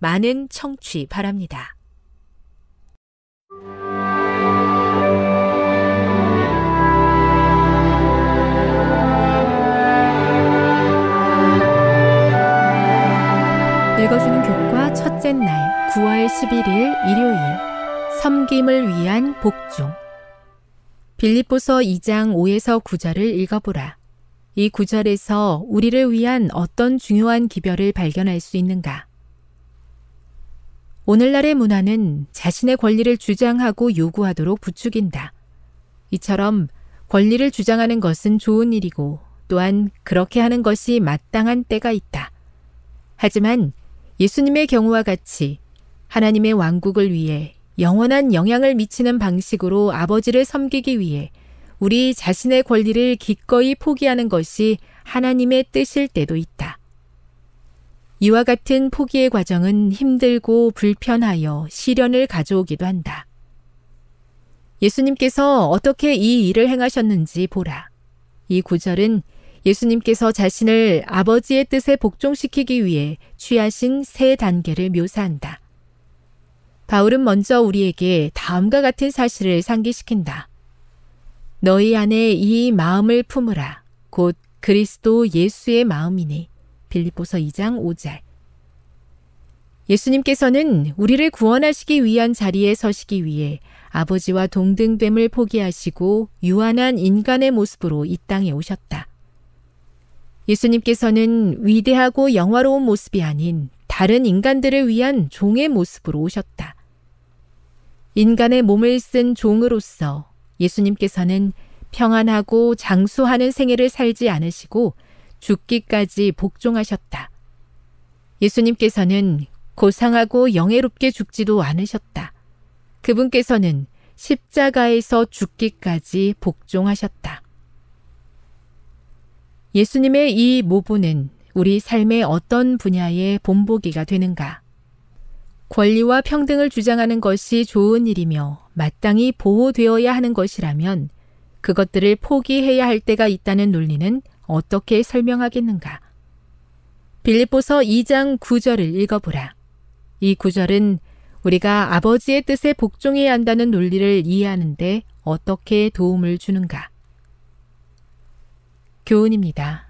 많은 청취 바랍니다. 읽어주는 교과 첫째 날 9월 11일 일요일 섬김을 위한 복종 빌립보서 2장 5에서 9절을 읽어보라. 이 구절에서 우리를 위한 어떤 중요한 기별을 발견할 수 있는가? 오늘날의 문화는 자신의 권리를 주장하고 요구하도록 부추긴다. 이처럼 권리를 주장하는 것은 좋은 일이고 또한 그렇게 하는 것이 마땅한 때가 있다. 하지만 예수님의 경우와 같이 하나님의 왕국을 위해 영원한 영향을 미치는 방식으로 아버지를 섬기기 위해 우리 자신의 권리를 기꺼이 포기하는 것이 하나님의 뜻일 때도 있다. 이와 같은 포기의 과정은 힘들고 불편하여 시련을 가져오기도 한다. 예수님께서 어떻게 이 일을 행하셨는지 보라. 이 구절은 예수님께서 자신을 아버지의 뜻에 복종시키기 위해 취하신 세 단계를 묘사한다. 바울은 먼저 우리에게 다음과 같은 사실을 상기시킨다. 너희 안에 이 마음을 품으라. 곧 그리스도 예수의 마음이니. 빌립보서 2장 5절. 예수님께서는 우리를 구원하시기 위한 자리에 서시기 위해 아버지와 동등됨을 포기하시고 유한한 인간의 모습으로 이 땅에 오셨다. 예수님께서는 위대하고 영화로운 모습이 아닌 다른 인간들을 위한 종의 모습으로 오셨다. 인간의 몸을 쓴 종으로서 예수님께서는 평안하고 장수하는 생애를 살지 않으시고 죽기까지 복종하셨다. 예수님께서는 고상하고 영예롭게 죽지도 않으셨다. 그분께서는 십자가에서 죽기까지 복종하셨다. 예수님의 이 모보는 우리 삶의 어떤 분야의 본보기가 되는가? 권리와 평등을 주장하는 것이 좋은 일이며 마땅히 보호되어야 하는 것이라면 그것들을 포기해야 할 때가 있다는 논리는 어떻게 설명하겠는가? 빌립보서 2장 9절을 읽어보라. 이 구절은 우리가 아버지의 뜻에 복종해야 한다는 논리를 이해하는데 어떻게 도움을 주는가? 교훈입니다.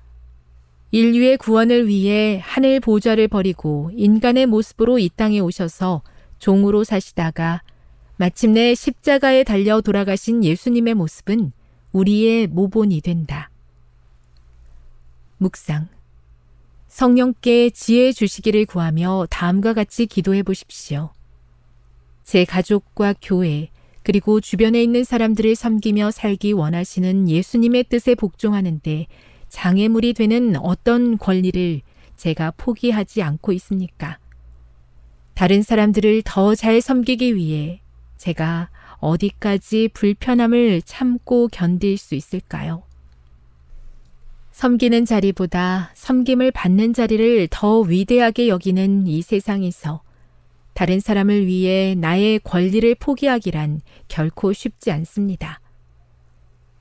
인류의 구원을 위해 하늘 보좌를 버리고 인간의 모습으로 이 땅에 오셔서 종으로 사시다가 마침내 십자가에 달려 돌아가신 예수님의 모습은 우리의 모본이 된다. 묵상. 성령께 지혜 주시기를 구하며 다음과 같이 기도해 보십시오. 제 가족과 교회, 그리고 주변에 있는 사람들을 섬기며 살기 원하시는 예수님의 뜻에 복종하는데 장애물이 되는 어떤 권리를 제가 포기하지 않고 있습니까? 다른 사람들을 더 잘 섬기기 위해 제가 어디까지 불편함을 참고 견딜 수 있을까요? 섬기는 자리보다 섬김을 받는 자리를 더 위대하게 여기는 이 세상에서 다른 사람을 위해 나의 권리를 포기하기란 결코 쉽지 않습니다.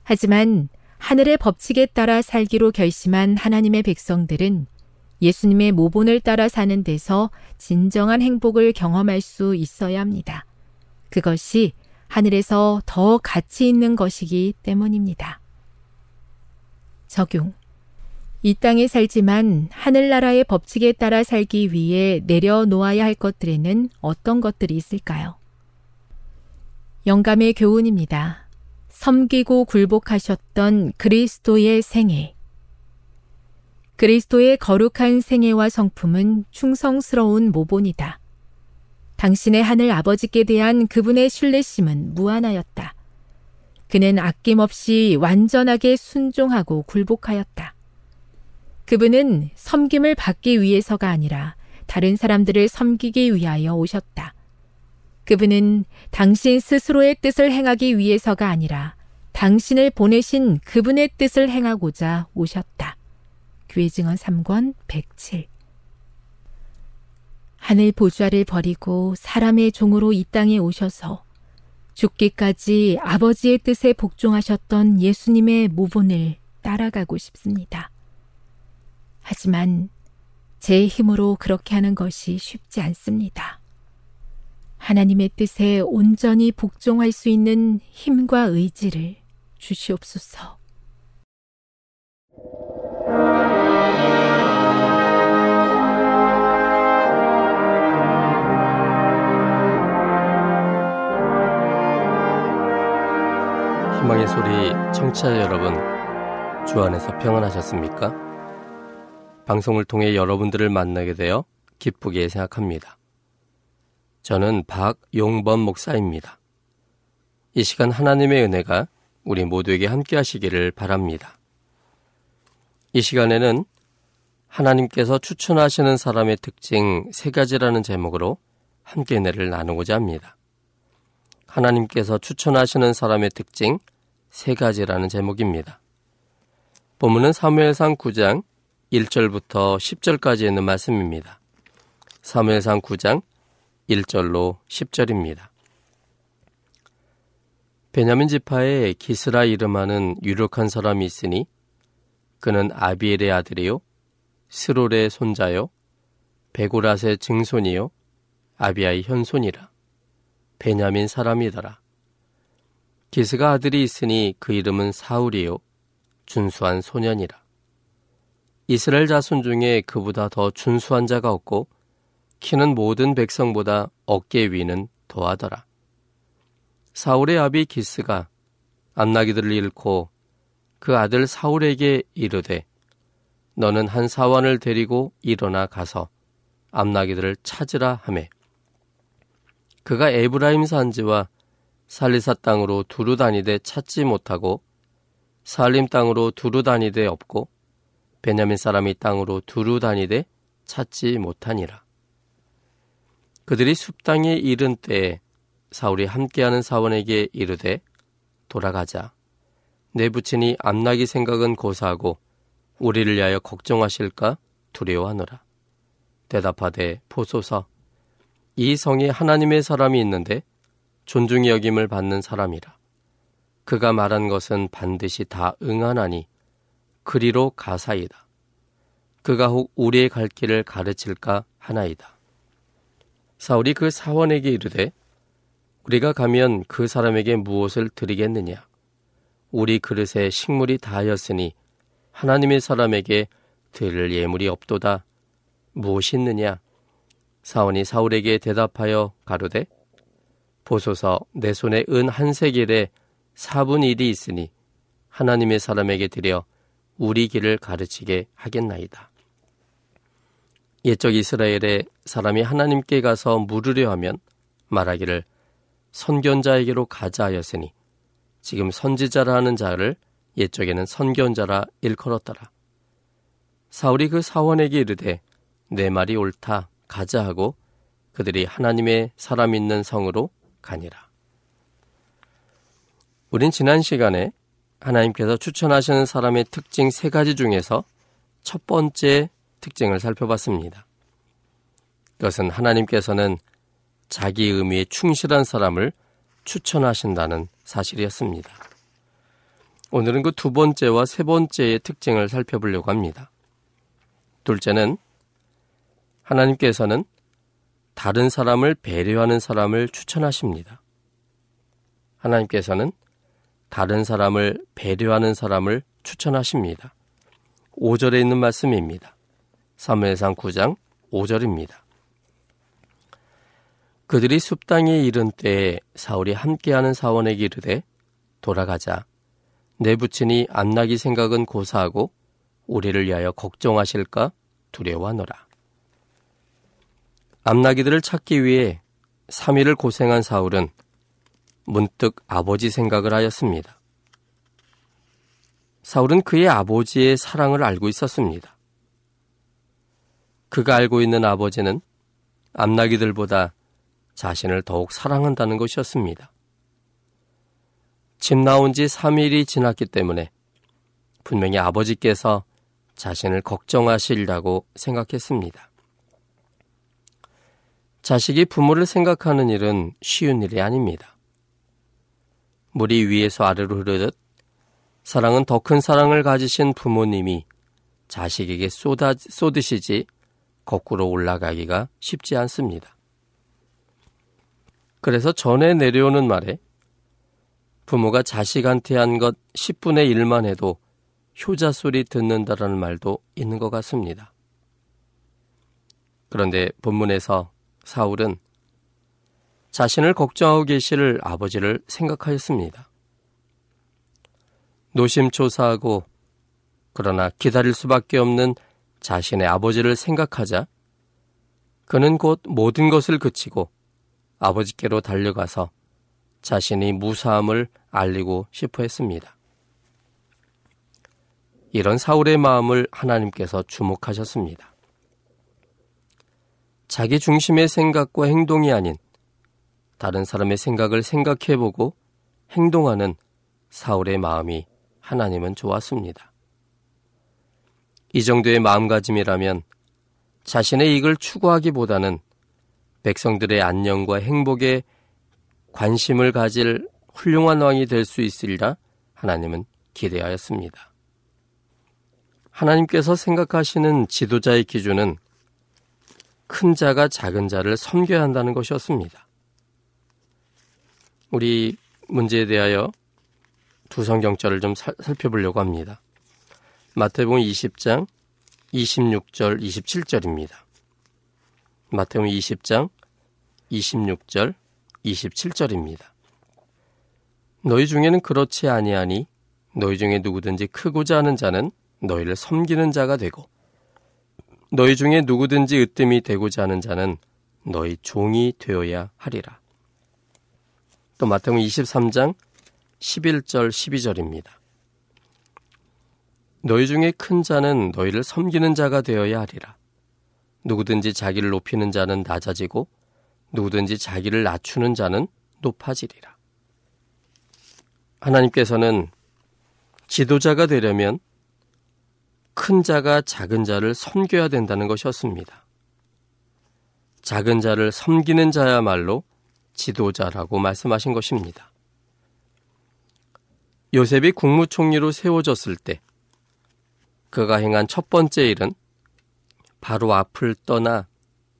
하지만 하늘의 법칙에 따라 살기로 결심한 하나님의 백성들은 예수님의 모본을 따라 사는 데서 진정한 행복을 경험할 수 있어야 합니다. 그것이 하늘에서 더 가치 있는 것이기 때문입니다. 적용. 이 땅에 살지만 하늘나라의 법칙에 따라 살기 위해 내려놓아야 할 것들에는 어떤 것들이 있을까요? 영감의 교훈입니다. 섬기고 굴복하셨던 그리스도의 생애. 그리스도의 거룩한 생애와 성품은 충성스러운 모본이다. 당신의 하늘 아버지께 대한 그분의 신뢰심은 무한하였다. 그는 아낌없이 완전하게 순종하고 굴복하였다. 그분은 섬김을 받기 위해서가 아니라 다른 사람들을 섬기기 위하여 오셨다. 그분은 당신 스스로의 뜻을 행하기 위해서가 아니라 당신을 보내신 그분의 뜻을 행하고자 오셨다. 교회 증언 3권 107 하늘 보좌를 버리고 사람의 종으로 이 땅에 오셔서 죽기까지 아버지의 뜻에 복종하셨던 예수님의 모본을 따라가고 싶습니다. 하지만 제 힘으로 그렇게 하는 것이 쉽지 않습니다. 하나님의 뜻에 온전히 복종할 수 있는 힘과 의지를 주시옵소서. 희망의 소리 청취자 여러분, 주 안에서 평안하셨습니까? 방송을 통해 여러분들을 만나게 되어 기쁘게 생각합니다. 저는 박용범 목사입니다. 이 시간 하나님의 은혜가 우리 모두에게 함께 하시기를 바랍니다. 이 시간에는 하나님께서 추천하시는 사람의 특징 세 가지라는 제목으로 함께 은혜를 나누고자 합니다. 하나님께서 추천하시는 사람의 특징 세 가지라는 제목입니다. 본문은 사무엘상 9장 1절부터 10절까지 있는 말씀입니다. 사무엘상 9장 1절로 10절입니다. 베냐민 지파에 기스라 이름하는 유력한 사람이 있으니 그는 아비엘의 아들이요 스롤의 손자요 베고라의 증손이요 아비아의 현손이라 베냐민 사람이더라. 기스가 아들이 있으니 그 이름은 사울이요 준수한 소년이라. 이스라엘 자손 중에 그보다 더 준수한 자가 없고 키는 모든 백성보다 어깨 위는 더하더라. 사울의 아비 기스가 암나기들을 잃고 그 아들 사울에게 이르되 너는 한 사원을 데리고 일어나 가서 암나기들을 찾으라 하매 그가 에브라임 산지와 살리사 땅으로 두루 다니되 찾지 못하고 살림 땅으로 두루 다니되 없고 베냐민 사람이 땅으로 두루 다니되 찾지 못하니라. 그들이 숲 땅에 이른 때에 사울이 함께하는 사원에게 이르되 돌아가자. 내 부친이 암나기 생각은 고사하고 우리를 위하여 걱정하실까 두려워하노라. 대답하되 보소서 이 성에 하나님의 사람이 있는데 존중이 여김을 받는 사람이라. 그가 말한 것은 반드시 다 응하나니 그리로 가사이다. 그가 혹 우리의 갈 길을 가르칠까 하나이다. 사울이 그 사원에게 이르되 우리가 가면 그 사람에게 무엇을 드리겠느냐? 우리 그릇에 식물이 다하였으니 하나님의 사람에게 드릴 예물이 없도다. 무엇이 있느냐? 사원이 사울에게 대답하여 가로되 보소서 내 손에 은 한 세겔에 사분 일이 있으니 하나님의 사람에게 드려 우리 길을 가르치게 하겠나이다. 옛적 이스라엘에 사람이 하나님께 가서 물으려 하면 말하기를 선견자에게로 가자 하였으니 지금 선지자라 하는 자를 옛적에는 선견자라 일컬었더라. 사울이 그 사원에게 이르되 내 말이 옳다 가자 하고 그들이 하나님의 사람 있는 성으로 가니라. 우린 지난 시간에 하나님께서 추천하시는 사람의 특징 세 가지 중에서 첫 번째 특징을 살펴봤습니다. 그것은 하나님께서는 자기 의미에 충실한 사람을 추천하신다는 사실이었습니다. 오늘은 그 두 번째와 세 번째의 특징을 살펴보려고 합니다. 둘째는 하나님께서는 다른 사람을 배려하는 사람을 추천하십니다. 하나님께서는 다른 사람을 배려하는 사람을 추천하십니다. 5절에 있는 말씀입니다. 사무엘상 9장 5절입니다. 그들이 숲땅에 이른 때에 사울이 함께하는 사원에게 이르되 돌아가자. 내 부친이 안나기 생각은 고사하고 우리를 위하여 걱정하실까 두려워하노라. 암나기들을 찾기 위해 3일을 고생한 사울은 문득 아버지 생각을 하였습니다. 사울은 그의 아버지의 사랑을 알고 있었습니다. 그가 알고 있는 아버지는 암나기들보다 자신을 더욱 사랑한다는 것이었습니다. 집 나온 지 3일이 지났기 때문에 분명히 아버지께서 자신을 걱정하시리라고 생각했습니다. 자식이 부모를 생각하는 일은 쉬운 일이 아닙니다. 물이 위에서 아래로 흐르듯 사랑은 더 큰 사랑을 가지신 부모님이 자식에게 쏟아, 쏟으시지 거꾸로 올라가기가 쉽지 않습니다. 그래서 전에 내려오는 말에 부모가 자식한테 한 것 10분의 1만 해도 효자 소리 듣는다라는 말도 있는 것 같습니다. 그런데 본문에서 사울은 자신을 걱정하고 계실 아버지를 생각하였습니다. 노심초사하고 그러나 기다릴 수밖에 없는 자신의 아버지를 생각하자 그는 곧 모든 것을 그치고 아버지께로 달려가서 자신의 무사함을 알리고 싶어 했습니다. 이런 사울의 마음을 하나님께서 주목하셨습니다. 자기 중심의 생각과 행동이 아닌 다른 사람의 생각을 생각해보고 행동하는 사울의 마음이 하나님은 좋았습니다. 이 정도의 마음가짐이라면 자신의 이익을 추구하기보다는 백성들의 안녕과 행복에 관심을 가질 훌륭한 왕이 될 수 있으리라 하나님은 기대하였습니다. 하나님께서 생각하시는 지도자의 기준은 큰 자가 작은 자를 섬겨야 한다는 것이었습니다. 우리 문제에 대하여 두 성경절을 좀 살펴보려고 합니다. 마태복음 20장 26절 27절입니다. 마태복음 20장 26절 27절입니다. 너희 중에는 그렇지 아니하니 너희 중에 누구든지 크고자 하는 자는 너희를 섬기는 자가 되고 너희 중에 누구든지 으뜸이 되고자 하는 자는 너희 종이 되어야 하리라. 또 마태복음 23장 11절 12절입니다. 너희 중에 큰 자는 너희를 섬기는 자가 되어야 하리라. 누구든지 자기를 높이는 자는 낮아지고 누구든지 자기를 낮추는 자는 높아지리라. 하나님께서는 지도자가 되려면 큰 자가 작은 자를 섬겨야 된다는 것이었습니다. 작은 자를 섬기는 자야말로 지도자라고 말씀하신 것입니다. 요셉이 국무총리로 세워졌을 때 그가 행한 첫 번째 일은 바로 앞을 떠나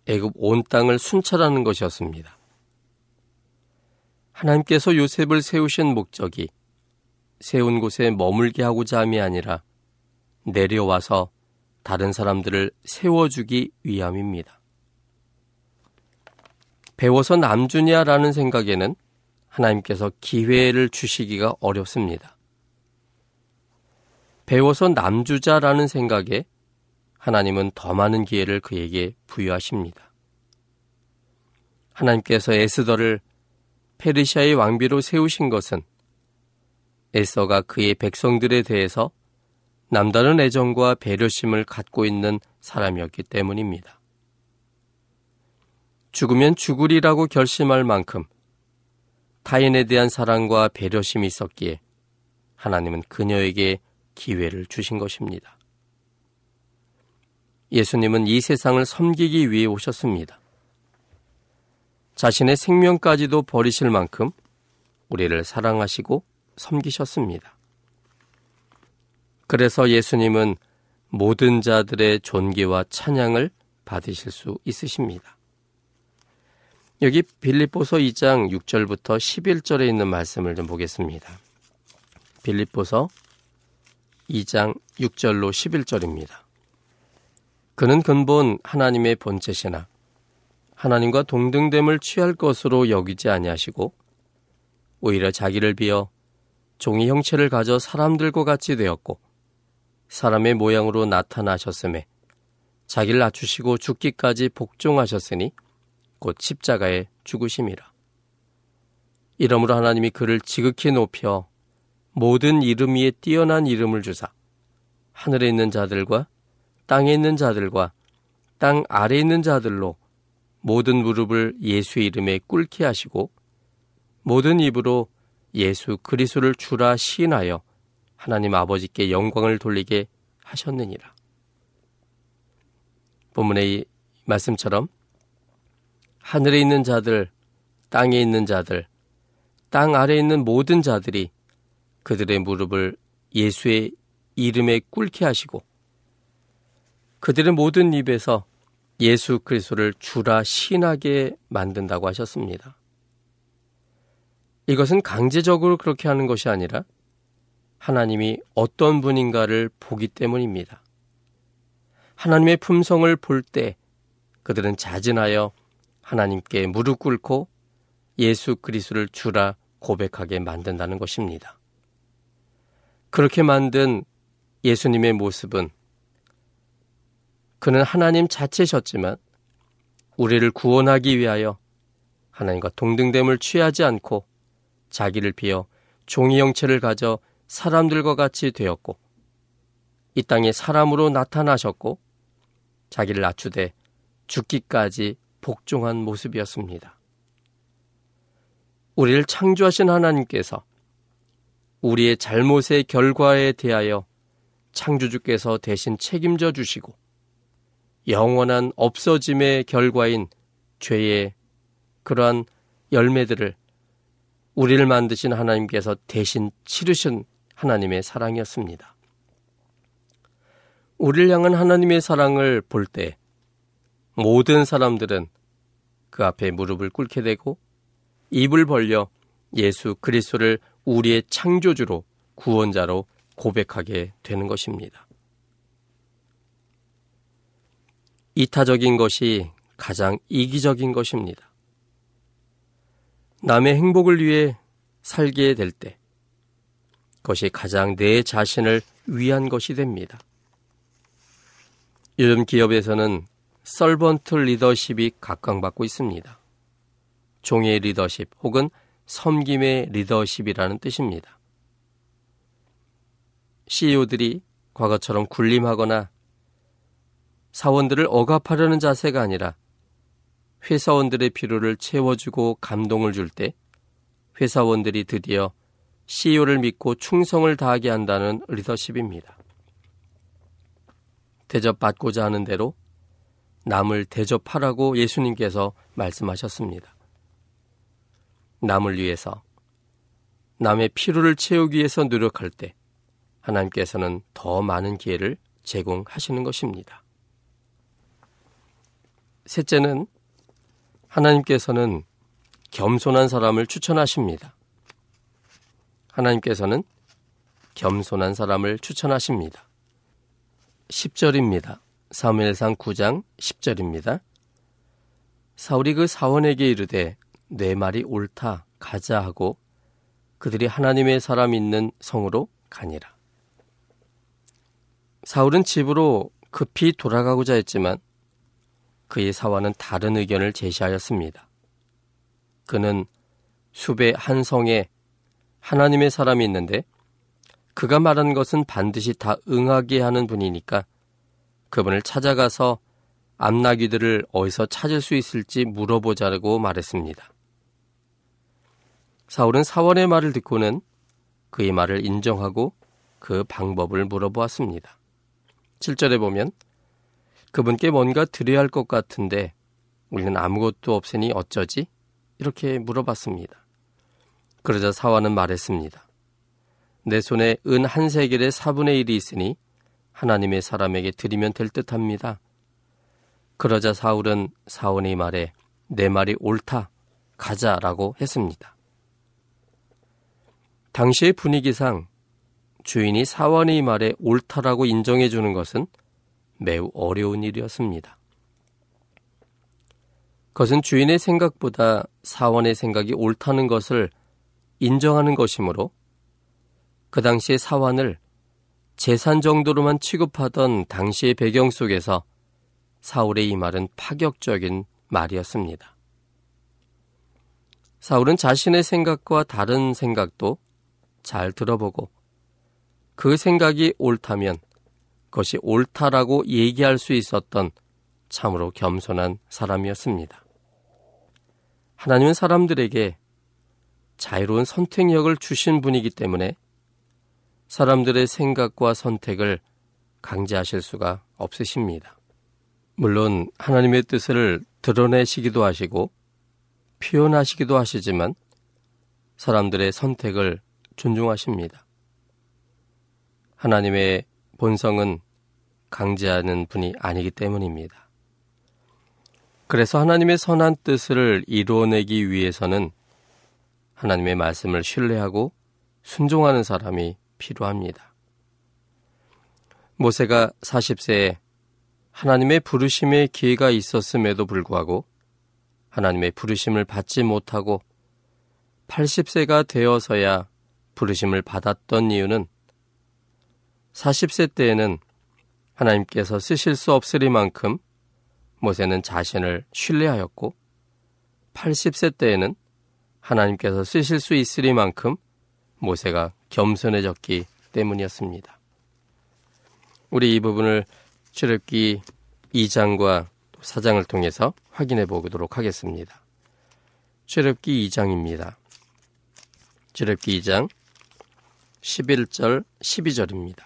애굽 온 땅을 순찰하는 것이었습니다. 하나님께서 요셉을 세우신 목적이 세운 곳에 머물게 하고자 함이 아니라 내려와서 다른 사람들을 세워주기 위함입니다. 배워서 남주냐라는 생각에는 하나님께서 기회를 주시기가 어렵습니다. 배워서 남주자라는 생각에 하나님은 더 많은 기회를 그에게 부여하십니다. 하나님께서 에스더를 페르시아의 왕비로 세우신 것은 에서가 그의 백성들에 대해서 남다른 애정과 배려심을 갖고 있는 사람이었기 때문입니다. 죽으면 죽으리라고 결심할 만큼 타인에 대한 사랑과 배려심이 있었기에 하나님은 그녀에게 기회를 주신 것입니다. 예수님은 이 세상을 섬기기 위해 오셨습니다. 자신의 생명까지도 버리실 만큼 우리를 사랑하시고 섬기셨습니다. 그래서 예수님은 모든 자들의 존귀와 찬양을 받으실 수 있으십니다. 여기 빌립보서 2장 6절부터 11절에 있는 말씀을 좀 보겠습니다. 빌립보서 2장 6절로 11절입니다. 그는 근본 하나님의 본체시나 하나님과 동등됨을 취할 것으로 여기지 아니하시고 오히려 자기를 비어 종이 형체를 가져 사람들과 같이 되었고 사람의 모양으로 나타나셨음에 자기를 낮추시고 죽기까지 복종하셨으니 곧 십자가에 죽으심이라. 이러므로 하나님이 그를 지극히 높여 모든 이름 위에 뛰어난 이름을 주사 하늘에 있는 자들과 땅에 있는 자들과 땅 아래에 있는 자들로 모든 무릎을 예수의 이름에 꿇게 하시고 모든 입으로 예수 그리스도를 주라 시인하여 하나님 아버지께 영광을 돌리게 하셨느니라. 본문의 이 말씀처럼 하늘에 있는 자들, 땅에 있는 자들, 땅 아래에 있는 모든 자들이 그들의 무릎을 예수의 이름에 꿇게 하시고 그들의 모든 입에서 예수 그리스도를 주라 신하게 만든다고 하셨습니다. 이것은 강제적으로 그렇게 하는 것이 아니라 하나님이 어떤 분인가를 보기 때문입니다. 하나님의 품성을 볼 때 그들은 자진하여 하나님께 무릎 꿇고 예수 그리스도를 주라 고백하게 만든다는 것입니다. 그렇게 만든 예수님의 모습은 그는 하나님 자체셨지만 우리를 구원하기 위하여 하나님과 동등됨을 취하지 않고 자기를 비어 종이 형체를 가져 사람들과 같이 되었고 이 땅에 사람으로 나타나셨고 자기를 낮추되 죽기까지 복종한 모습이었습니다. 우리를 창조하신 하나님께서 우리의 잘못의 결과에 대하여 창조주께서 대신 책임져 주시고 영원한 없어짐의 결과인 죄의 그러한 열매들을 우리를 만드신 하나님께서 대신 치르신 하나님의 사랑이었습니다. 우리를 향한 하나님의 사랑을 볼 때 모든 사람들은 그 앞에 무릎을 꿇게 되고 입을 벌려 예수 그리스도를 우리의 창조주로 구원자로 고백하게 되는 것입니다. 이타적인 것이 가장 이기적인 것입니다. 남의 행복을 위해 살게 될 때, 그것이 가장 내 자신을 위한 것이 됩니다. 요즘 기업에서는 설번트 리더십이 각광받고 있습니다. 종의 리더십 혹은 섬김의 리더십이라는 뜻입니다. CEO들이 과거처럼 군림하거나 사원들을 억압하려는 자세가 아니라 회사원들의 필요를 채워주고 감동을 줄 때 회사원들이 드디어 CEO를 믿고 충성을 다하게 한다는 리더십입니다. 대접받고자 하는 대로 남을 대접하라고 예수님께서 말씀하셨습니다. 남을 위해서 남의 필요를 채우기 위해서 노력할 때 하나님께서는 더 많은 기회를 제공하시는 것입니다. 셋째는 하나님께서는 겸손한 사람을 추천하십니다. 하나님께서는 겸손한 사람을 추천하십니다. 10절입니다. 사무엘상 9장 10절입니다. 사울이 그 사원에게 이르되 내 말이 옳다 가자 하고 그들이 하나님의 사람 있는 성으로 가니라. 사울은 집으로 급히 돌아가고자 했지만 그의 사원은 다른 의견을 제시하였습니다. 그는 숲의 한 성에 하나님의 사람이 있는데 그가 말하는 것은 반드시 다 응하게 하는 분이니까 그분을 찾아가서 암나귀들을 어디서 찾을 수 있을지 물어보자고 말했습니다. 사울은 사원의 말을 듣고는 그의 말을 인정하고 그 방법을 물어보았습니다. 7절에 보면 그분께 뭔가 드려야 할 것 같은데 우리는 아무것도 없으니 어쩌지? 이렇게 물어봤습니다. 그러자 사원은 말했습니다. 내 손에 은 한 세겔의 4분의 1이 있으니 하나님의 사람에게 드리면 될 듯합니다. 그러자 사울은 사원의 말에 내 말이 옳다, 가자라고 했습니다. 당시의 분위기상 주인이 사원의 말에 옳다라고 인정해 주는 것은 매우 어려운 일이었습니다. 그것은 주인의 생각보다 사원의 생각이 옳다는 것을 인정하는 것이므로 그 당시의 사원을 재산 정도로만 취급하던 당시의 배경 속에서 사울의 이 말은 파격적인 말이었습니다. 사울은 자신의 생각과 다른 생각도 잘 들어보고 그 생각이 옳다면 그것이 옳다라고 얘기할 수 있었던 참으로 겸손한 사람이었습니다. 하나님은 사람들에게 자유로운 선택력을 주신 분이기 때문에 사람들의 생각과 선택을 강제하실 수가 없으십니다. 물론 하나님의 뜻을 드러내시기도 하시고 표현하시기도 하시지만 사람들의 선택을 존중하십니다. 하나님의 본성은 강제하는 분이 아니기 때문입니다. 그래서 하나님의 선한 뜻을 이루어내기 위해서는 하나님의 말씀을 신뢰하고 순종하는 사람이 필요합니다. 모세가 40세에 하나님의 부르심의 기회가 있었음에도 불구하고 하나님의 부르심을 받지 못하고 80세가 되어서야 부르심을 받았던 이유는 40세 때에는 하나님께서 쓰실 수 없으리만큼 모세는 자신을 신뢰하였고 80세 때에는 하나님께서 쓰실 수 있으리만큼 모세가 겸손해졌기 때문이었습니다. 우리 이 부분을 출애굽기 2장과 4장을 통해서 확인해 보도록 하겠습니다. 출애굽기 2장입니다. 출애굽기 2장 11절 12절입니다.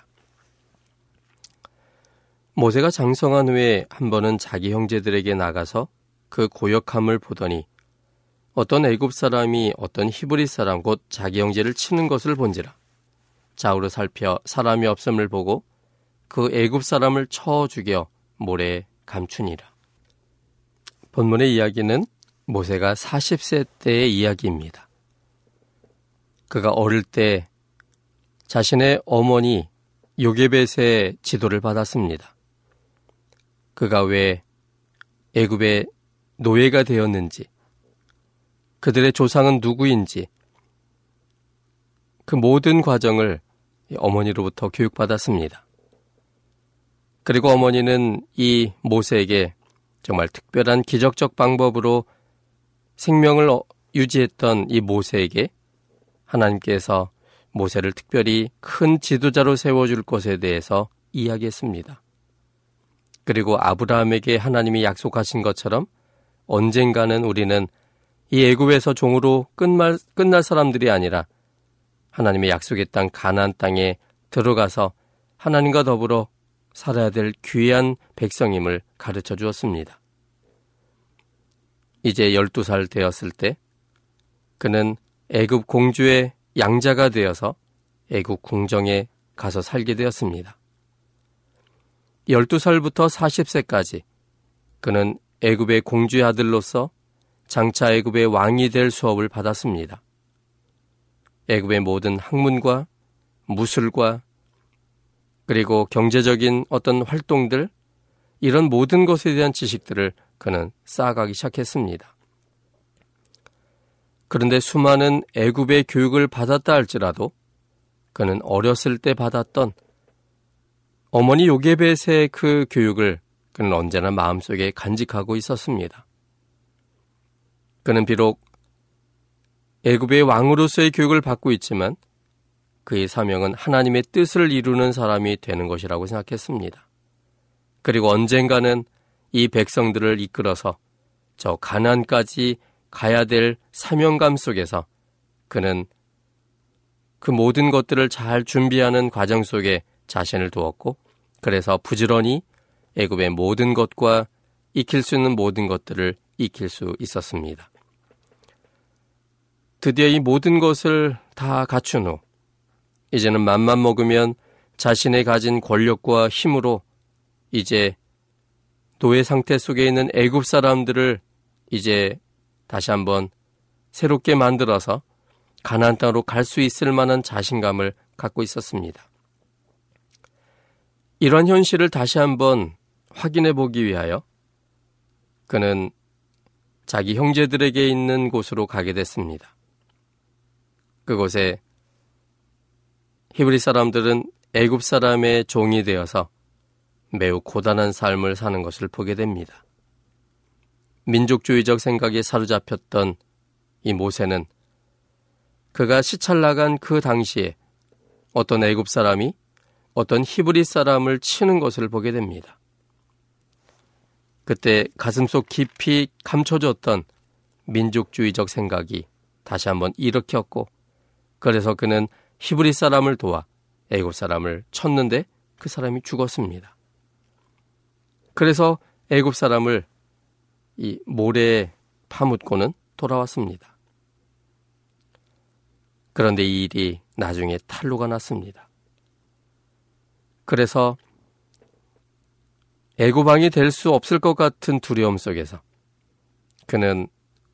모세가 장성한 후에 한 번은 자기 형제들에게 나가서 그 고역함을 보더니 어떤 애굽 사람이 어떤 히브리 사람 곧 자기 형제를 치는 것을 본지라 좌우로 살펴 사람이 없음을 보고 그 애굽 사람을 쳐 죽여 모래에 감추니라. 본문의 이야기는 모세가 40세 때의 이야기입니다. 그가 어릴 때 자신의 어머니 요게벳의 지도를 받았습니다. 그가 왜 애굽의 노예가 되었는지, 그들의 조상은 누구인지, 그 모든 과정을 어머니로부터 교육받았습니다. 그리고 어머니는 이 모세에게 정말 특별한 기적적 방법으로 생명을 어, 유지했던 이 모세에게 하나님께서 모세를 특별히 큰 지도자로 세워줄 것에 대해서 이야기했습니다. 그리고 아브라함에게 하나님이 약속하신 것처럼 언젠가는 우리는 이 애굽에서 종으로 끝날, 끝날 사람들이 아니라 하나님의 약속의 땅 가나안 땅에 들어가서 하나님과 더불어 살아야 될 귀한 백성임을 가르쳐 주었습니다. 이제 12살 되었을 때 그는 애굽 공주의 양자가 되어서 애굽 궁정에 가서 살게 되었습니다. 12살부터 40세까지 그는 애굽의 공주의 아들로서 장차 애굽의 왕이 될 수업을 받았습니다. 애굽의 모든 학문과 무술과 그리고 경제적인 어떤 활동들 이런 모든 것에 대한 지식들을 그는 쌓아가기 시작했습니다. 그런데 수많은 애굽의 교육을 받았다 할지라도 그는 어렸을 때 받았던 어머니 요게벳의 그 교육을 그는 언제나 마음속에 간직하고 있었습니다. 그는 비록 애굽의 왕으로서의 교육을 받고 있지만 그의 사명은 하나님의 뜻을 이루는 사람이 되는 것이라고 생각했습니다. 그리고 언젠가는 이 백성들을 이끌어서 저 가난까지 가야 될 사명감 속에서 그는 그 모든 것들을 잘 준비하는 과정 속에 자신을 두었고 그래서 부지런히 애굽의 모든 것과 익힐 수 있는 모든 것들을 익힐 수 있었습니다. 드디어 이 모든 것을 다 갖춘 후 이제는 맘만 먹으면 자신의 가진 권력과 힘으로 이제 노예 상태 속에 있는 애굽 사람들을 이제 다시 한번 새롭게 만들어서 가나안 땅으로 갈 수 있을 만한 자신감을 갖고 있었습니다. 이런 현실을 다시 한번 확인해 보기 위하여 그는 자기 형제들에게 있는 곳으로 가게 됐습니다. 그곳에 히브리 사람들은 애굽 사람의 종이 되어서 매우 고단한 삶을 사는 것을 보게 됩니다. 민족주의적 생각에 사로잡혔던 이 모세는 그가 시찰 나간 그 당시에 어떤 애굽 사람이 어떤 히브리 사람을 치는 것을 보게 됩니다. 그때 가슴속 깊이 감춰졌던 민족주의적 생각이 다시 한번 일으켰고 그래서 그는 히브리 사람을 도와 애굽 사람을 쳤는데 그 사람이 죽었습니다. 그래서 애굽 사람을 이 모래에 파묻고는 돌아왔습니다. 그런데 이 일이 나중에 탈로가 났습니다. 그래서 애굽왕이 될 수 없을 것 같은 두려움 속에서 그는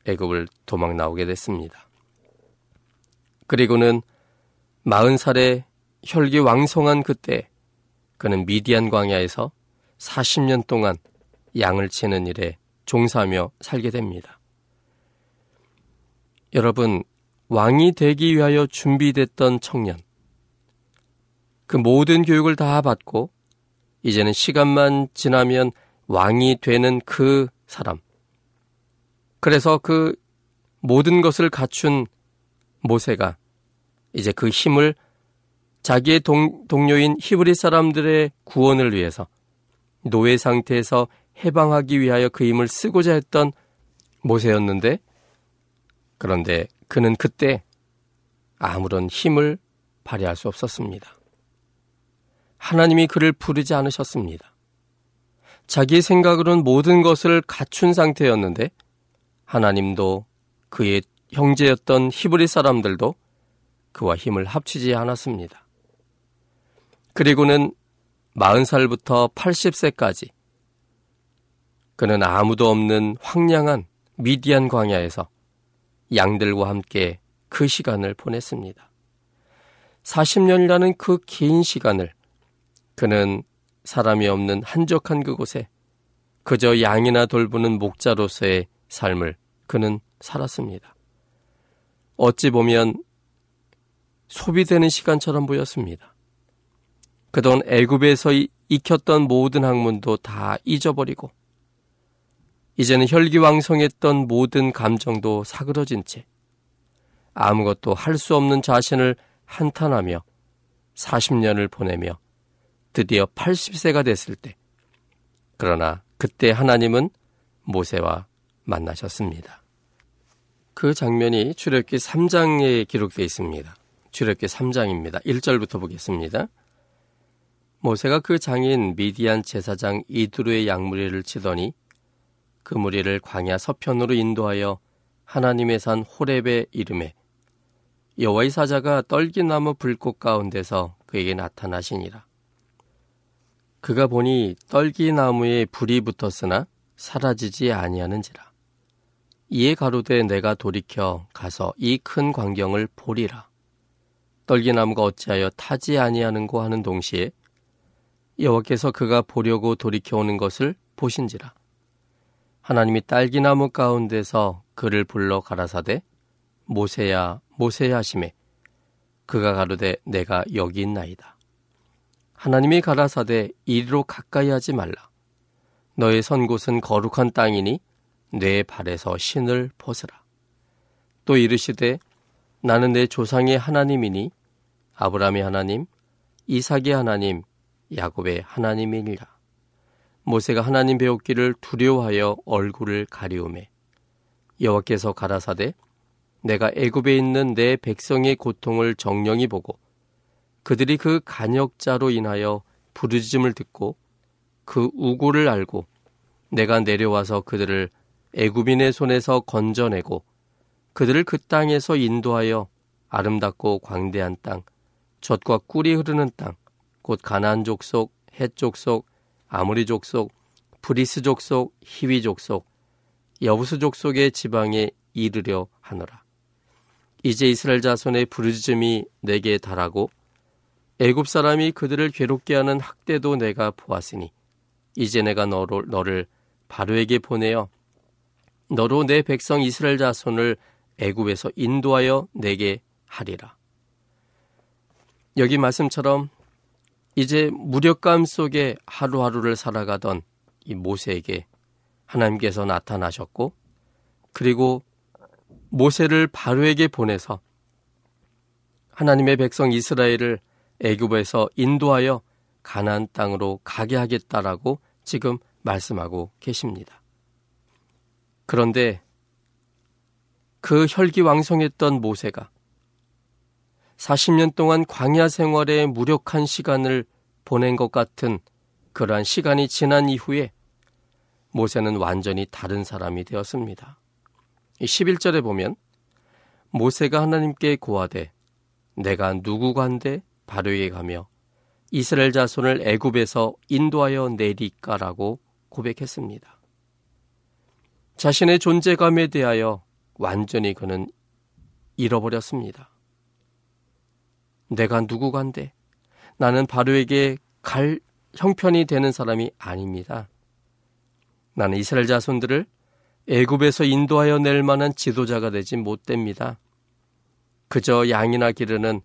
애굽을 도망 나오게 됐습니다. 그리고는 마흔 살에 혈기 왕성한 그때 그는 미디안 광야에서 40년 동안 양을 치는 일에 종사하며 살게 됩니다. 여러분, 왕이 되기 위하여 준비됐던 청년. 그 모든 교육을 다 받고 이제는 시간만 지나면 왕이 되는 그 사람. 그래서 그 모든 것을 갖춘 모세가 이제 그 힘을 자기의 동, 동료인 히브리 사람들의 구원을 위해서 노예 상태에서 해방하기 위하여 그 힘을 쓰고자 했던 모세였는데 그런데 그는 그때 아무런 힘을 발휘할 수 없었습니다. 하나님이 그를 부르지 않으셨습니다. 자기 생각으로는 모든 것을 갖춘 상태였는데 하나님도 그의 형제였던 히브리 사람들도 그와 힘을 합치지 않았습니다. 그리고는 40살부터 80세까지 그는 아무도 없는 황량한 미디안 광야에서 양들과 함께 그 시간을 보냈습니다. 40년이라는 그 긴 시간을 그는 사람이 없는 한적한 그곳에 그저 양이나 돌보는 목자로서의 삶을 그는 살았습니다. 어찌 보면 소비되는 시간처럼 보였습니다. 그동안 애굽에서 익혔던 모든 학문도 다 잊어버리고 이제는 혈기왕성했던 모든 감정도 사그러진 채 아무것도 할 수 없는 자신을 한탄하며 40년을 보내며 드디어 80세가 됐을 때 그러나 그때 하나님은 모세와 만나셨습니다. 그 장면이 출애굽기 3장에 기록되어 있습니다. 출애굽기 3장입니다. 1절부터 보겠습니다. 모세가 그 장인 미디안 제사장 이두루의 양무리를 치더니 그 무리를 광야 서편으로 인도하여 하나님의 산 호렙의 이름에 여호와의 사자가 떨기나무 불꽃 가운데서 그에게 나타나시니라. 그가 보니 떨기나무에 불이 붙었으나 사라지지 아니하는지라. 이에 가로되 내가 돌이켜 가서 이 큰 광경을 보리라. 떨기나무가 어찌하여 타지 아니하는고 하는 동시에 여호와께서 그가 보려고 돌이켜 오는 것을 보신지라. 하나님이 딸기나무 가운데서 그를 불러 가라사대 모세야 모세야 하심에 그가 가로되 내가 여기 있나이다. 하나님이 가라사대 이리로 가까이 하지 말라. 너의 선 곳은 거룩한 땅이니 내 발에서 신을 벗으라. 또 이르시되 나는 내 조상의 하나님이니 아브라함의 하나님, 이삭의 하나님, 야곱의 하나님이니라. 모세가 하나님 배웠기를 두려워하여 얼굴을 가리우매 여호와께서 가라사대 내가 애굽에 있는 내 백성의 고통을 정령히 보고 그들이 그 간역자로 인하여 부르짖음을 듣고 그 우고를 알고 내가 내려와서 그들을 애굽인의 손에서 건져내고 그들을 그 땅에서 인도하여 아름답고 광대한 땅, 젖과 꿀이 흐르는 땅, 곧 가나안 족속, 헷 족속, 아모리 족속, 브리스 족속, 히위 족속, 여부스 족속의 지방에 이르려 하노라. 이제 이스라엘 자손의 부르짖음이 내게 달하고 애굽 사람이 그들을 괴롭게 하는 학대도 내가 보았으니 이제 내가 너를, 너를 바로에게 보내어 너로 내 백성 이스라엘 자손을 애굽에서 인도하여 내게 하리라. 여기 말씀처럼 이제 무력감 속에 하루하루를 살아가던 이 모세에게 하나님께서 나타나셨고 그리고 모세를 바로에게 보내서 하나님의 백성 이스라엘을 애굽에서 인도하여 가나안 땅으로 가게 하겠다라고 지금 말씀하고 계십니다. 그런데 그 혈기왕성했던 모세가 40년 동안 광야 생활에 무력한 시간을 보낸 것 같은 그러한 시간이 지난 이후에 모세는 완전히 다른 사람이 되었습니다. 11절에 보면 모세가 하나님께 고하되 내가 누구간데 바로에 가며 이스라엘 자손을 애굽에서 인도하여 내리까라고 고백했습니다. 자신의 존재감에 대하여 완전히 그는 잃어버렸습니다. 내가 누구간데 나는 바로에게 갈 형편이 되는 사람이 아닙니다. 나는 이스라엘 자손들을 애굽에서 인도하여 낼 만한 지도자가 되지 못됩니다. 그저 양이나 기르는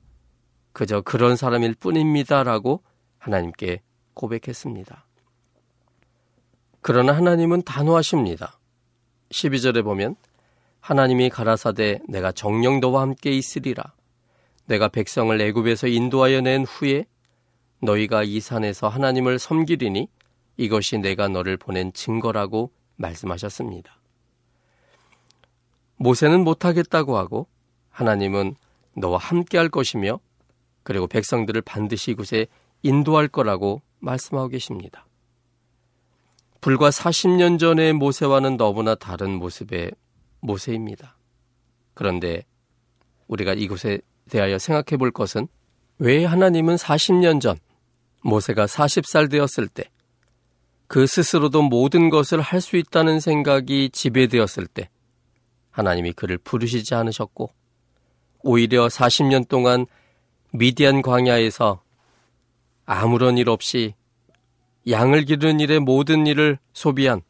그저 그런 사람일 뿐입니다라고 하나님께 고백했습니다. 그러나 하나님은 단호하십니다. 12절에 보면 하나님이 가라사대 내가 정령 너와 함께 있으리라. 내가 백성을 애굽에서 인도하여 낸 후에 너희가 이 산에서 하나님을 섬기리니 이것이 내가 너를 보낸 증거라고 말씀하셨습니다. 모세는 못하겠다고 하고 하나님은 너와 함께 할 것이며 그리고 백성들을 반드시 이곳에 인도할 거라고 말씀하고 계십니다. 불과 40년 전의 모세와는 너무나 다른 모습의 모세입니다. 그런데 우리가 이곳에 대하여 생각해 볼 것은 왜 하나님은 40년 전 모세가 40살 되었을 때 그 스스로도 모든 것을 할 수 있다는 생각이 지배되었을 때 하나님이 그를 부르시지 않으셨고 오히려 40년 동안 미디안 광야에서 아무런 일 없이 양을 기르는 일에 모든 일을 소비한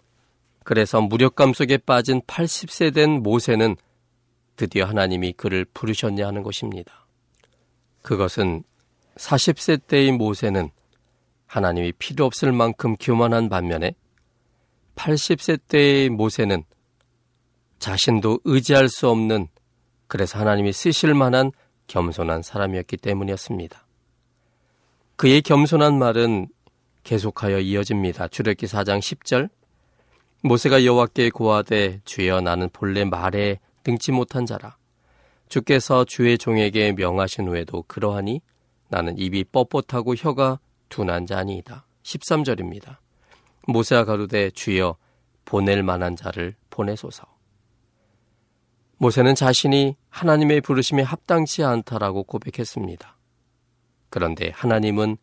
그래서 무력감 속에 빠진 80세 된 모세는 드디어 하나님이 그를 부르셨냐 하는 것입니다. 그것은 40세 때의 모세는 하나님이 필요 없을 만큼 교만한 반면에 80세 때의 모세는 자신도 의지할 수 없는 그래서 하나님이 쓰실 만한 겸손한 사람이었기 때문이었습니다. 그의 겸손한 말은 계속하여 이어집니다. 주력기 4장 10절 모세가 여호와께 고하되 주여 나는 본래 말에 등치 못한 자라 주께서 주의 종에게 명하신 후에도 그러하니 나는 입이 뻣뻣하고 혀가 둔한 자니이다. 13절입니다. 모세가 가로되 주여 보낼 만한 자를 보내소서. 모세는 자신이 하나님의 부르심에 합당치 않다라고 고백했습니다. 그런데 하나님은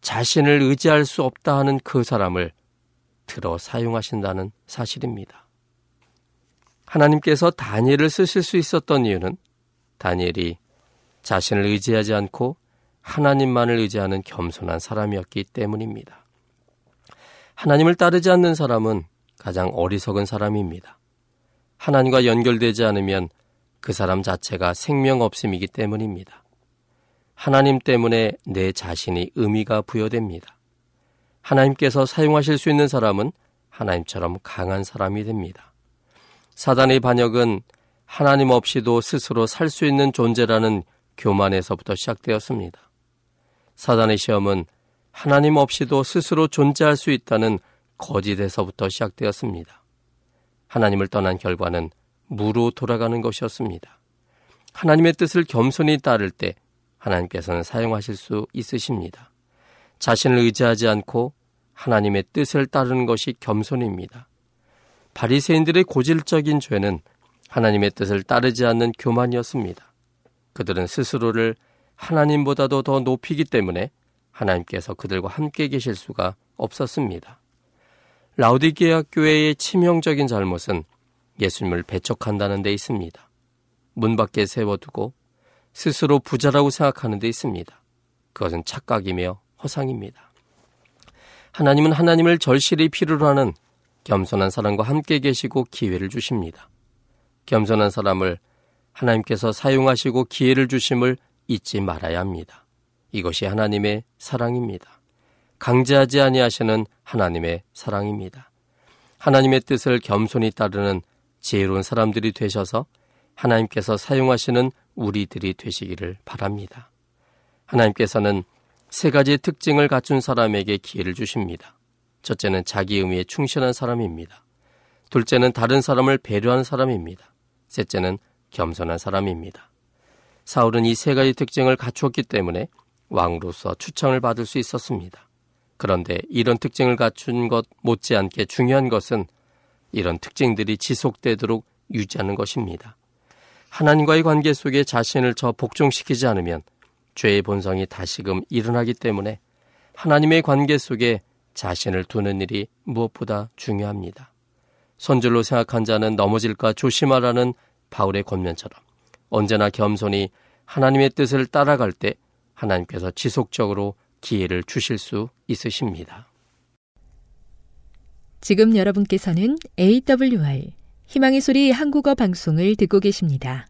자신을 의지할 수 없다 하는 그 사람을 들어 사용하신다는 사실입니다. 하나님께서 다니엘을 쓰실 수 있었던 이유는 다니엘이 자신을 의지하지 않고 하나님만을 의지하는 겸손한 사람이었기 때문입니다. 하나님을 따르지 않는 사람은 가장 어리석은 사람입니다. 하나님과 연결되지 않으면 그 사람 자체가 생명 없음이기 때문입니다. 하나님 때문에 내 자신이 의미가 부여됩니다. 하나님께서 사용하실 수 있는 사람은 하나님처럼 강한 사람이 됩니다. 사단의 반역은 하나님 없이도 스스로 살 수 있는 존재라는 교만에서부터 시작되었습니다. 사단의 시험은 하나님 없이도 스스로 존재할 수 있다는 거짓에서부터 시작되었습니다. 하나님을 떠난 결과는 무로 돌아가는 것이었습니다. 하나님의 뜻을 겸손히 따를 때 하나님께서는 사용하실 수 있으십니다. 자신을 의지하지 않고 하나님의 뜻을 따르는 것이 겸손입니다. 바리새인들의 고질적인 죄는 하나님의 뜻을 따르지 않는 교만이었습니다. 그들은 스스로를 하나님보다도 더 높이기 때문에 하나님께서 그들과 함께 계실 수가 없었습니다. 라우디게아 교회의 치명적인 잘못은 예수님을 배척한다는 데 있습니다. 문 밖에 세워두고 스스로 부자라고 생각하는 데 있습니다. 그것은 착각이며 허상입니다. 하나님은 하나님을 절실히 필요로 하는 겸손한 사람과 함께 계시고 기회를 주십니다. 겸손한 사람을 하나님께서 사용하시고 기회를 주심을 잊지 말아야 합니다. 이것이 하나님의 사랑입니다. 강제하지 아니하시는 하나님의 사랑입니다. 하나님의 뜻을 겸손히 따르는 지혜로운 사람들이 되셔서 하나님께서 사용하시는 우리들이 되시기를 바랍니다. 하나님께서는 세 가지의 특징을 갖춘 사람에게 기회를 주십니다. 첫째는 자기 의미에 충실한 사람입니다. 둘째는 다른 사람을 배려하는 사람입니다. 셋째는 겸손한 사람입니다. 사울은 이 세 가지 특징을 갖추었기 때문에 왕으로서 추천을 받을 수 있었습니다. 그런데 이런 특징을 갖춘 것 못지않게 중요한 것은 이런 특징들이 지속되도록 유지하는 것입니다. 하나님과의 관계 속에 자신을 저 복종시키지 않으면 죄의 본성이 다시금 일어나기 때문에 하나님의 관계 속에 자신을 두는 일이 무엇보다 중요합니다. 손절로 생각한 자는 넘어질까 조심하라는 바울의 권면처럼 언제나 겸손히 하나님의 뜻을 따라갈 때 하나님께서 지속적으로 기회를 주실 수 있으십니다. 지금 여러분께서는 AWR 희망의 소리 한국어 방송을 듣고 계십니다.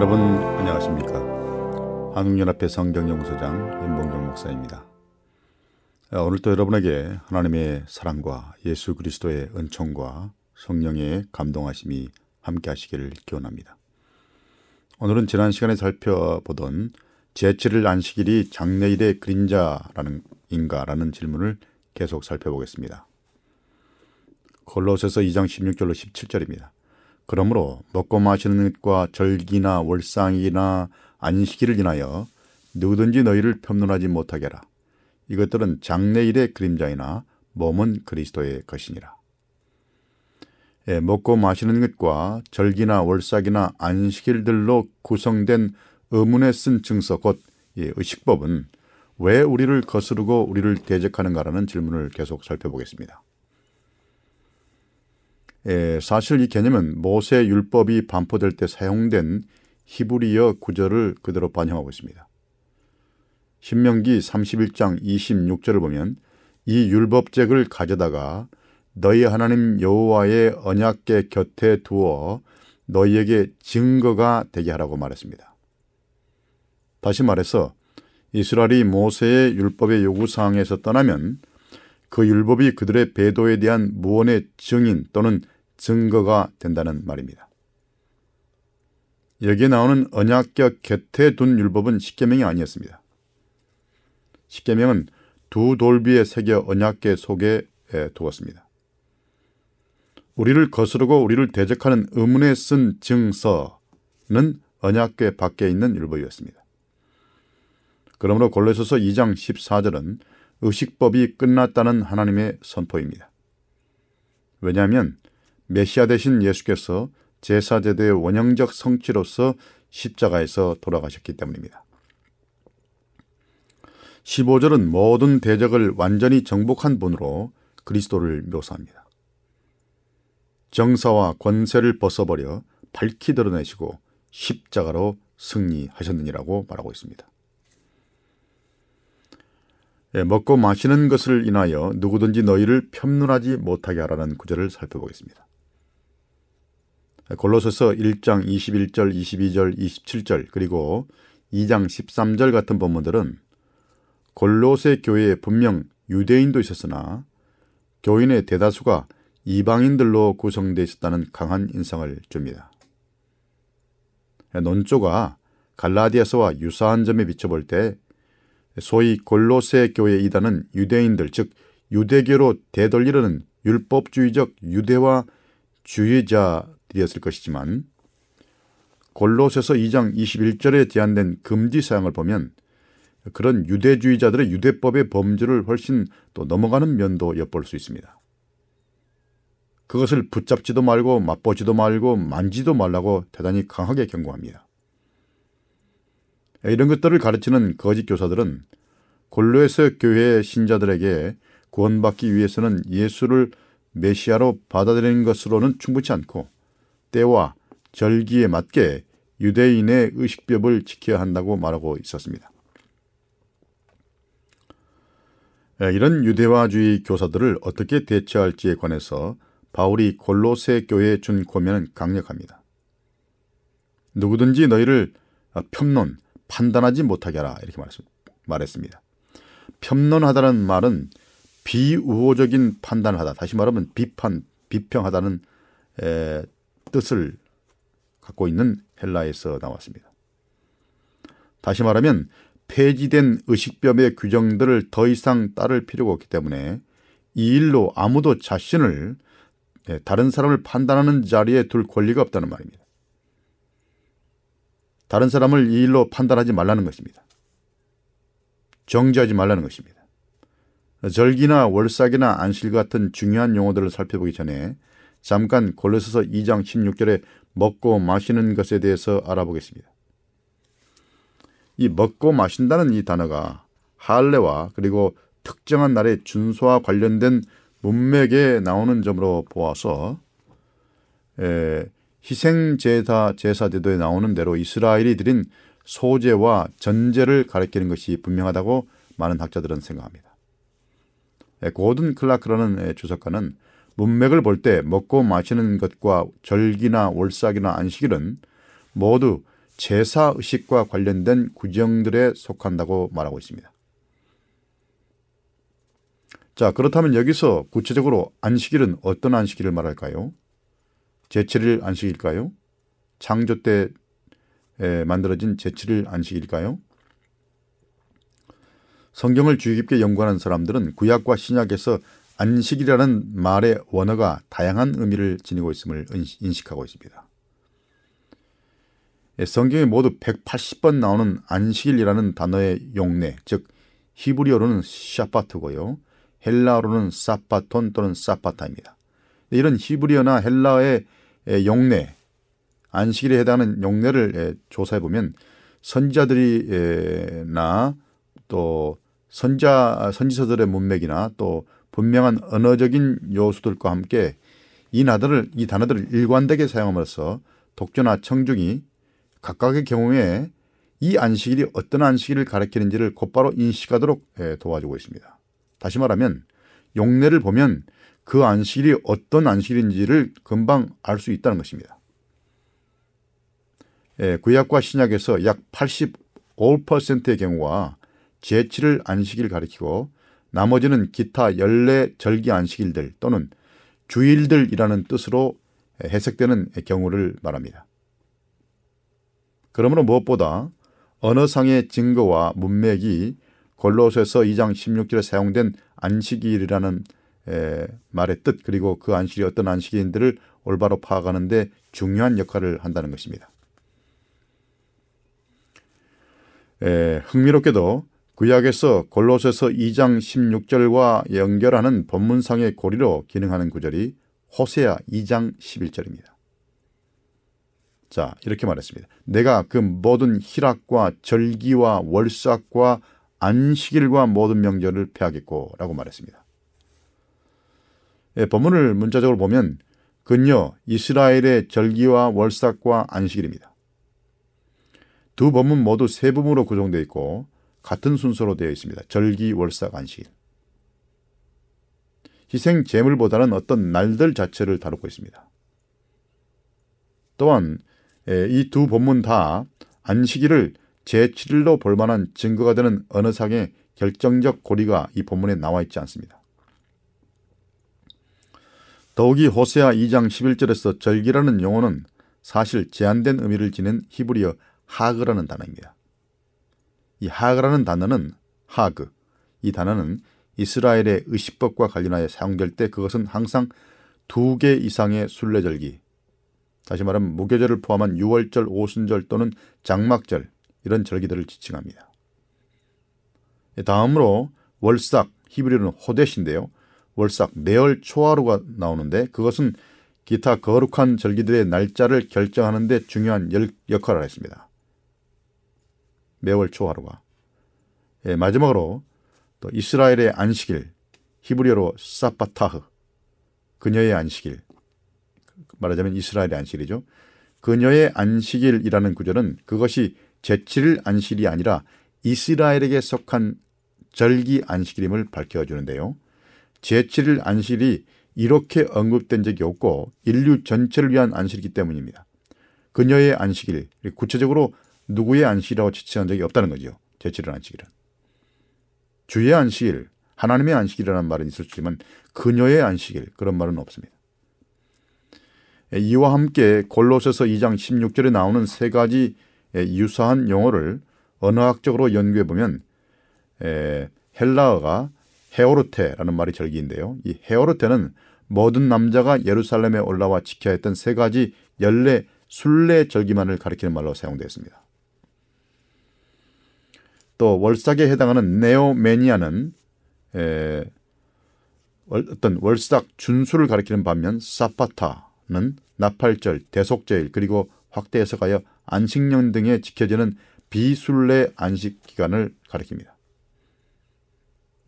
여러분 안녕하십니까? 한국연합회 성경연구소장 임봉경 목사입니다. 아, 오늘 또 여러분에게 하나님의 사랑과 예수 그리스도의 은총과 성령의 감동하심이 함께 하시기를 기원합니다. 오늘은 지난 시간에 살펴보던 제7일 안식일이 장래일의 그림자라는 인가라는 질문을 계속 살펴보겠습니다. 골로새서 2장 16절로 17절입니다. 그러므로 먹고 마시는 것과 절기나 월상이나 안식일을 인하여 누구든지 너희를 편론하지 못하게 하라. 이것들은 장래일의 그림자이나 몸은 그리스도의 것이니라. 예, 먹고 마시는 것과 절기나 월삭이나 안식일들로 구성된 의문에 쓴 증서 곧 의식법은 왜 우리를 거스르고 우리를 대적하는가라는 질문을 계속 살펴보겠습니다. 예, 사실 이 개념은 모세 율법이 반포될 때 사용된 히브리어 구절을 그대로 반영하고 있습니다. 신명기 31장 26절을 보면 이 율법책을 가져다가 너희 하나님 여호와의 언약궤 곁에 두어 너희에게 증거가 되게 하라고 말했습니다. 다시 말해서 이스라엘이 모세의 율법의 요구사항에서 떠나면 그 율법이 그들의 배도에 대한 무언의 증인 또는 증거가 된다는 말입니다. 여기에 나오는 언약격 곁에 둔 율법은 십계명이 아니었습니다. 십계명은 두 돌비에 새겨 언약계 속에 두었습니다. 우리를 거스르고 우리를 대적하는 의문에 쓴 증서는 언약궤 밖에 있는 율법이었습니다. 그러므로 골로새서 2장 14절은 의식법이 끝났다는 하나님의 선포입니다. 왜냐하면 메시아 대신 예수께서 제사제도의 원형적 성취로서 십자가에서 돌아가셨기 때문입니다. 15절은 모든 대적을 완전히 정복한 분으로 그리스도를 묘사합니다. 정사와 권세를 벗어버려 밝히 드러내시고 십자가로 승리하셨느니라고 말하고 있습니다. 예, 먹고 마시는 것을 인하여 누구든지 너희를 편론하지 못하게 하라는 구절을 살펴보겠습니다. 골로새서 1장 21절, 22절, 27절 그리고 2장 13절 같은 본문들은 골로새 교회에 분명 유대인도 있었으나 교인의 대다수가 이방인들로 구성되어 있었다는 강한 인상을 줍니다. 논조가 갈라디아서와 유사한 점에 비춰볼 때 소위 골로새 교회 이단은 유대인들 즉 유대교로 되돌리려는 율법주의적 유대화 주의자들이었을 것이지만 골로새서 2장 21절에 제한된 금지 사항을 보면 그런 유대주의자들의 유대법의 범주를 훨씬 또 넘어가는 면도 엿볼 수 있습니다. 그것을 붙잡지도 말고 맛보지도 말고 만지도 말라고 대단히 강하게 경고합니다. 이런 것들을 가르치는 거짓 교사들은 골로에서 교회 신자들에게 구원받기 위해서는 예수를 메시아로 받아들이는 것으로는 충분치 않고 때와 절기에 맞게 유대인의 의식법을 지켜야 한다고 말하고 있었습니다. 이런 유대화주의 교사들을 어떻게 대처할지에 관해서 바울이 골로새 교회에 준 고면은 강력합니다. 누구든지 너희를 편론, 판단하지 못하게 하라 이렇게 말했습니다. 편론하다는 말은 비우호적인 판단을 하다. 다시 말하면 비판, 비평하다는 에, 뜻을 갖고 있는 헬라에서 나왔습니다. 다시 말하면 폐지된 의식법의 규정들을 더 이상 따를 필요가 없기 때문에 이 일로 아무도 자신을 다른 사람을 판단하는 자리에 둘 권리가 없다는 말입니다. 다른 사람을 이 일로 판단하지 말라는 것입니다. 정지하지 말라는 것입니다. 절기나 월삭이나 안실 같은 중요한 용어들을 살펴보기 전에 잠깐 골로새서 2장 16절에 먹고 마시는 것에 대해서 알아보겠습니다. 이 먹고 마신다는 이 단어가 할례와 그리고 특정한 날의 준수와 관련된 문맥에 나오는 점으로 보아서 에, 희생 제사 제사 제도에 나오는 대로 이스라엘이 드린 소제와 전제를 가리키는 것이 분명하다고 많은 학자들은 생각합니다. 고든 클라크라는 주석가는 문맥을 볼 때 먹고 마시는 것과 절기나 월삭이나 안식일은 모두 제사 의식과 관련된 구정들에 속한다고 말하고 있습니다. 자, 그렇다면 여기서 구체적으로 안식일은 어떤 안식일을 말할까요? 제7일 안식일까요? 창조 때 만들어진 제7일 안식일까요? 성경을 주의 깊게 연구하는 사람들은 구약과 신약에서 안식이라는 말의 원어가 다양한 의미를 지니고 있음을 인식하고 있습니다. 예, 성경에 모두 180번 나오는 안식일이라는 단어의 용례, 즉 히브리어로는 샤파트고요. 헬라어로는 사파톤 또는 사파타입니다. 이런 히브리어나 헬라어의 용례, 안식일에 해당하는 용례를 조사해 보면 선지자들이나 또 선자 선지서들의 문맥이나 또 분명한 언어적인 요소들과 함께 이 단어를 이 단어들을 일관되게 사용함으로써 독조나 청중이 각각의 경우에 이 안식일이 어떤 안식일을 가리키는지를 곧바로 인식하도록 도와주고 있습니다. 다시 말하면 용례를 보면 그 안식일이 어떤 안식일인지를 금방 알 수 있다는 것입니다. 구약과 신약에서 약 85%의 경우가 제7을 안식일 가리키고 나머지는 기타 연례 절기 안식일들 또는 주일들이라는 뜻으로 해석되는 경우를 말합니다. 그러므로 무엇보다 언어상의 증거와 문맥이 골로새서 2장 16절에 사용된 안식일이라는 말의 뜻 그리고 그 안식이 어떤 안식인들을 올바로 파악하는 데 중요한 역할을 한다는 것입니다. 에, 흥미롭게도 구약에서 골로새서 2장 16절과 연결하는 본문상의 고리로 기능하는 구절이 호세아 2장 11절입니다. 자, 이렇게 말했습니다. 내가 그 모든 희락과 절기와 월삭과 안식일과 모든 명절을 폐하겠고 라고 말했습니다. 예, 본문을 문자적으로 보면 근여 이스라엘의 절기와 월삭과 안식일입니다. 두 본문 모두 세 부분으로 구성되어 있고 같은 순서로 되어 있습니다. 절기, 월삭, 안식일. 희생 제물보다는 어떤 날들 자체를 다루고 있습니다. 또한 이 두 본문 다 안식일을 제7일로 볼 만한 증거가 되는 어느 상의 결정적 고리가 이 본문에 나와 있지 않습니다. 더욱이 호세아 2장 11절에서 절기라는 용어는 사실 제한된 의미를 지닌 히브리어 하그라는 단어입니다. 이 하그라는 단어는 하그, 이 단어는 이스라엘의 의식법과 관련하여 사용될 때 그것은 항상 두 개 이상의 순례절기, 다시 말하면 무교절을 포함한 6월절, 오순절 또는 장막절 이런 절기들을 지칭합니다. 다음으로 월삭, 히브리어는 호데시인데요. 월삭, 내월 초하루가 나오는데 그것은 기타 거룩한 절기들의 날짜를 결정하는 데 중요한 역할을 했습니다. 매월 초하루가. 예, 마지막으로 또 이스라엘의 안식일, 히브리어로 사파타흐, 그녀의 안식일, 말하자면 이스라엘의 안식일이죠. 그녀의 안식일이라는 구절은 그것이 제7일 안식일이 아니라 이스라엘에게 속한 절기 안식일임을 밝혀주는데요. 제7일 안식일이 이렇게 언급된 적이 없고 인류 전체를 위한 안식이기 때문입니다. 그녀의 안식일, 구체적으로 누구의 안식이라고 지칭한 적이 없다는 거죠. 제7일 안식일은. 주의 안식일, 하나님의 안식일이라는 말은 있지만 그녀의 안식일 그런 말은 없습니다. 이와 함께 골로새서 2장 16절에 나오는 세 가지 유사한 용어를 언어학적으로 연구해 보면 헬라어가 헤오르테라는 말이 절기인데요. 이 헤오르테는 모든 남자가 예루살렘에 올라와 지켜야 했던 세 가지 연례 순례 절기만을 가리키는 말로 사용되었습니다. 또 월삭에 해당하는 네오메니아는 에, 어떤 월삭 준수를 가리키는 반면 사파타는 나팔절, 대속제일 그리고 확대 해석하여 안식년 등에 지켜지는 비순례 안식 기간을 가리킵니다.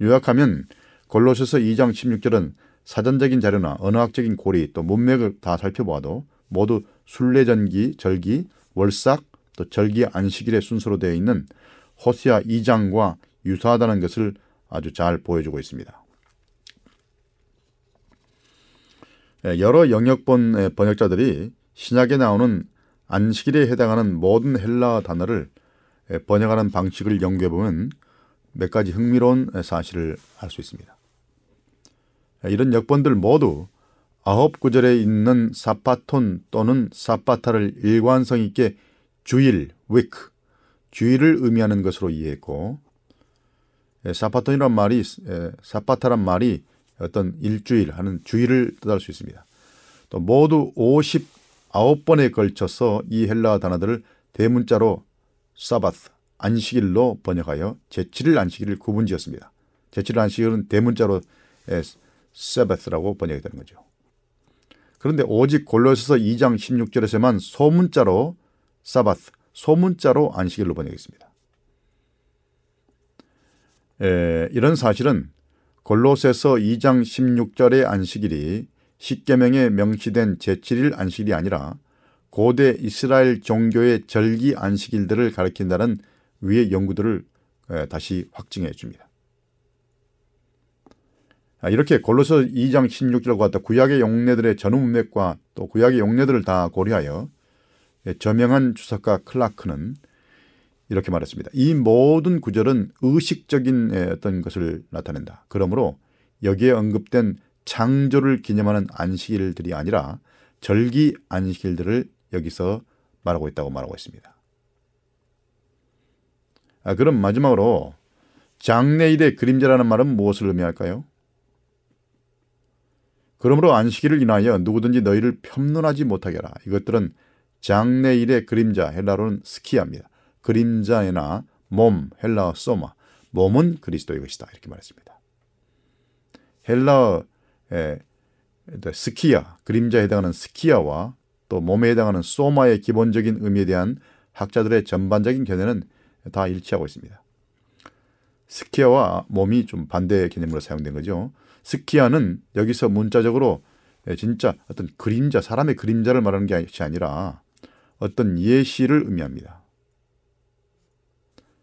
요약하면 골로새서 2장 16절은 사전적인 자료나 언어학적인 고리 또 문맥을 다 살펴보아도 모두 순례전기, 절기, 월삭 또 절기 안식일의 순서로 되어 있는 호시아 2장과 유사하다는 것을 아주 잘 보여주고 있습니다. 예, 여러 영역본 번역자들이 신약에 나오는 안식일에 해당하는 모든 헬라 단어를 예, 번역하는 방식을 연구해 보면 몇 가지 흥미로운 사실을 알 수 있습니다. 예, 이런 역본들 모두 아홉 구절에 있는 사파톤 또는 사파타를 일관성 있게 주일, 위크, 주일을 의미하는 것으로 이해했고 예, 사파톤이란 말이 예, 사파타란 말이 어떤 일주일 하는 주일을 뜻할 수 있습니다. 또 모두 59번에 걸쳐서 이 헬라 단어들을 대문자로 사바스 안식일로 번역하여 제7일 안식일을 구분지었습니다. 제7일 안식일은 대문자로 세바스라고 번역이 되는 거죠. 그런데 오직 골로새서 2장 16절에서만 소문자로 사바스 소문자로 안식일로 번역했습니다. 에, 이런 사실은 골로새서 2장 16절의 안식일이 십계명에 명시된 제7일 안식일이 아니라 고대 이스라엘 종교의 절기 안식일들을 가리킨다는 위의 연구들을 다시 확증해 줍니다. 아, 이렇게 골로서 2장 16절과 같다 구약의 용례들의 전후 문맥과 또 구약의 용례들을 다 고려하여 예, 저명한 주석가 클라크는 이렇게 말했습니다. 이 모든 구절은 의식적인 예, 어떤 것을 나타낸다. 그러므로 여기에 언급된 창조를 기념하는 안식일들이 아니라 절기 안식일들을 여기서 말하고 있다고 말하고 있습니다. 아, 그럼 마지막으로 장래일의 그림자라는 말은 무엇을 의미할까요? 그러므로 안식일을 인하여 누구든지 너희를 편론하지 못하게 하라. 이것들은 장래일의 그림자 헬라로는 스키아입니다. 그림자에나 몸 헬라어 소마 몸은 그리스도의 것이다 이렇게 말했습니다. 헬라어 스키아 그림자에 해당하는 스키아와 또 몸에 해당하는 소마의 기본적인 의미에 대한 학자들의 전반적인 견해는 다 일치하고 있습니다. 스키아와 몸이 좀 반대 개념으로 사용된 거죠. 스키아는 여기서 문자적으로 진짜 어떤 그림자, 사람의 그림자를 말하는 것이 아니라 어떤 예시를 의미합니다.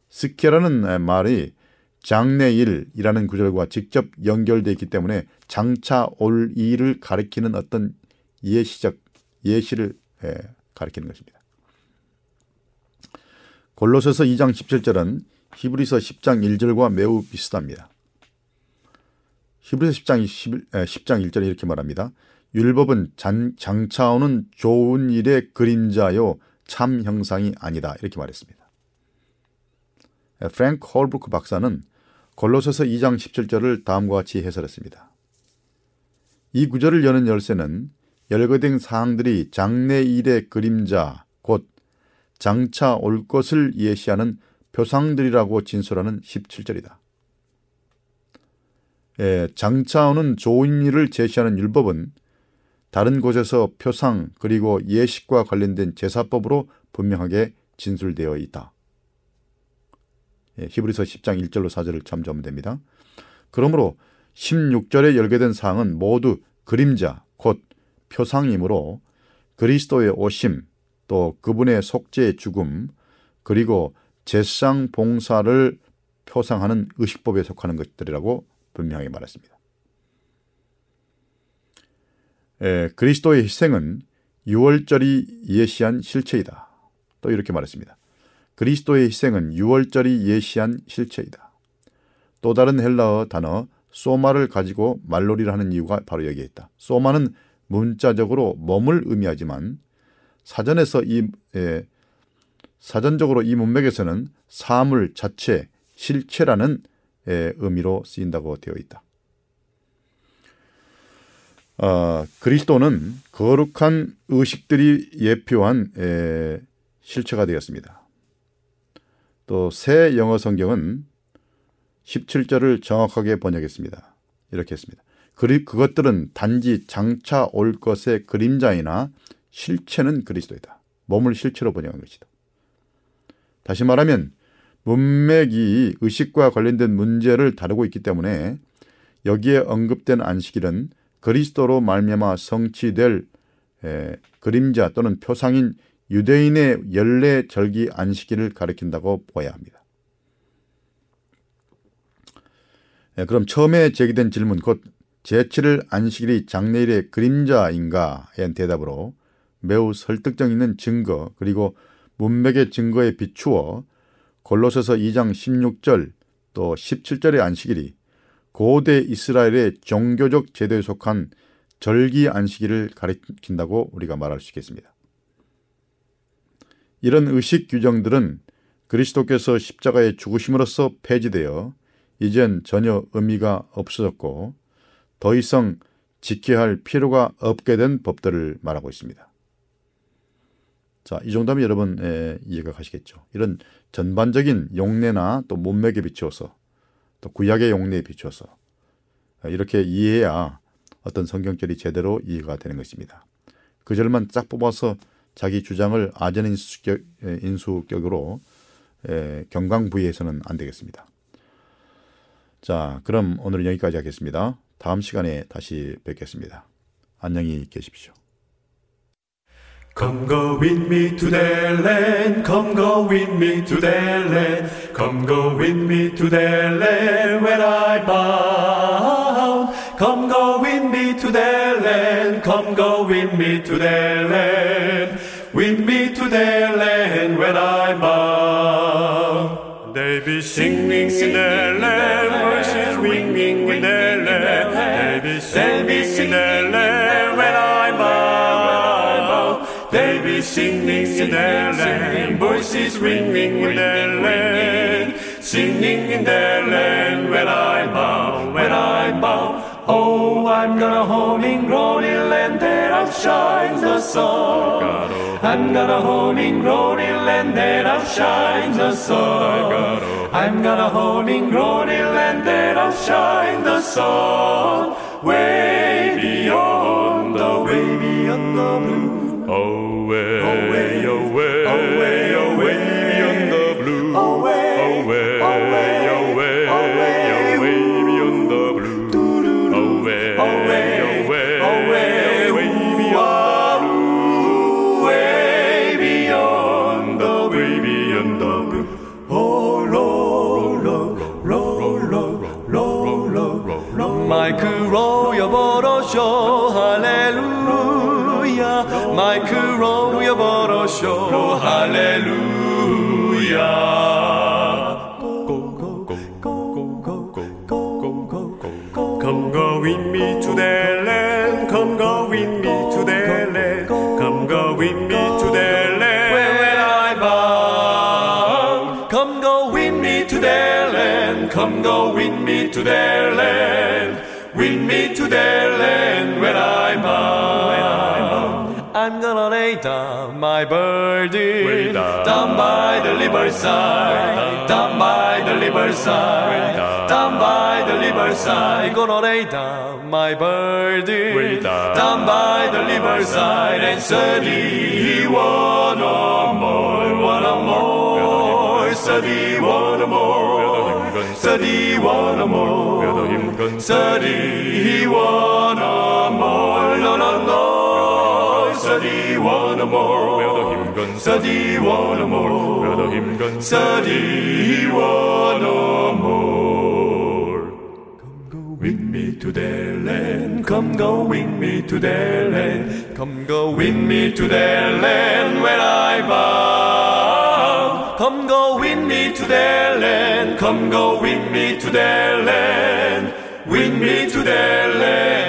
스키아라는 말이 장래일이라는 구절과 직접 연결되어 있기 때문에 장차 올 일을 가리키는 어떤 예시적 예시를 가리키는 것입니다. 골로새서 2장 17절은 히브리서 10장 1절과 매우 비슷합니다. 히브리서 10장, 11, 10장 1절에 이렇게 말합니다. 율법은 장, 장차오는 좋은 일의 그림자요 참 형상이 아니다 이렇게 말했습니다. 프랭크 홀브루크 박사는 골로새서 2장 17절을 다음과 같이 해설했습니다. 이 구절을 여는 열쇠는 열거된 사항들이 장래 일의 그림자 곧 장차 올 것을 예시하는 표상들이라고 진술하는 17절이다. 예, 장차 오는 좋은 일을 제시하는 율법은 다른 곳에서 표상 그리고 예식과 관련된 제사법으로 분명하게 진술되어 있다. 예, 히브리서 10장 1절로 4절을 참조하면 됩니다. 그러므로 16절에 열게된 사항은 모두 그림자, 곧 표상이므로 그리스도의 오심, 또 그분의 속죄의 죽음, 그리고 제상 봉사를 표상하는 의식법에 속하는 것들이라고 분명하게 말했습니다. 에, 그리스도의 희생은 6월절이 예시한 실체이다. 또 이렇게 말했습니다. 그리스도의 희생은 6월절이 예시한 실체이다. 또 다른 헬라어 단어 소마를 가지고 말놀이를 하는 이유가 바로 여기에 있다. 소마는 문자적으로 몸을 의미하지만 사전에서 이 에, 사전적으로 이 문맥에서는 사물 자체, 실체라는 에, 의미로 쓰인다고 되어 있다. 어, 그리스도는 거룩한 의식들이 예표한 에, 실체가 되었습니다. 또 새 영어 성경은 17절을 정확하게 번역했습니다. 이렇게 했습니다. 그리 그것들은 단지 장차 올 것의 그림자이나 실체는 그리스도이다. 몸을 실체로 번역한 것이다. 다시 말하면 문맥이 의식과 관련된 문제를 다루고 있기 때문에 여기에 언급된 안식일은 그리스도로 말미암아 성취될 에, 그림자 또는 표상인 유대인의 연례 절기 안식일을 가리킨다고 보아야 합니다. 에, 그럼 처음에 제기된 질문 곧 제7일 안식일이 장래일의 그림자인가에 대답으로 매우 설득력 있는 증거 그리고 문맥의 증거에 비추어 골로새서 2장 16절 또 17절의 안식일이 고대 이스라엘의 종교적 제도에 속한 절기 안식일을 가리킨다고 우리가 말할 수 있겠습니다. 이런 의식 규정들은 그리스도께서 십자가의 죽으심으로써 폐지되어 이젠 전혀 의미가 없어졌고 더 이상 지켜야 할 필요가 없게 된 법들을 말하고 있습니다. 자, 이 정도면 여러분 에, 이해가 가시겠죠. 이런 전반적인 용례나 또 몸맥에 비추어서 또 구약의 용례에 비추어서 이렇게 이해해야 어떤 성경절이 제대로 이해가 되는 것입니다. 그 절만 쫙 뽑아서 자기 주장을 아전 인수격, 인수격으로 에, 경강부의해서는 안 되겠습니다. 자, 그럼 오늘은 여기까지 하겠습니다. 다음 시간에 다시 뵙겠습니다. 안녕히 계십시오. Come go with me to the land, come go with me to the land, come go with me to the land where I bound. Come go with me to the land, come go with me to the land, with me to the land where I bound. They be singing in the land, voices ringing in the land. They be singing in the land singing in the land, voices ringing in the land, singing in the land when I bow, when I bow. Oh, I'm gonna home in glory land that outshines the sun. I'm gonna home in glory land that outshines the sun. I'm gonna home in glory land that outshines the sun. Way beyond the way beyond the blue. Away, away, away, away, away 마이크로 누려버러쇼 할렐루야 Come go with me to the land Come go with me to the land Come go with me to the land Where I bound Come go with me to the land Come go with me to the land With me to the land lay down my burden down. by the river side, down by the river side, down by the river side. Gonna lay down my burden down. by the river side, and study, he want no more, Want no more, study, wanna more, study, wanna more, study, he won. Study one or more. study one or more. study one more. Come go with me to their land. Come go with me to their land. Come go with me to their land where I bound. Come go with me to their land. Come go with me to their land. With me to their land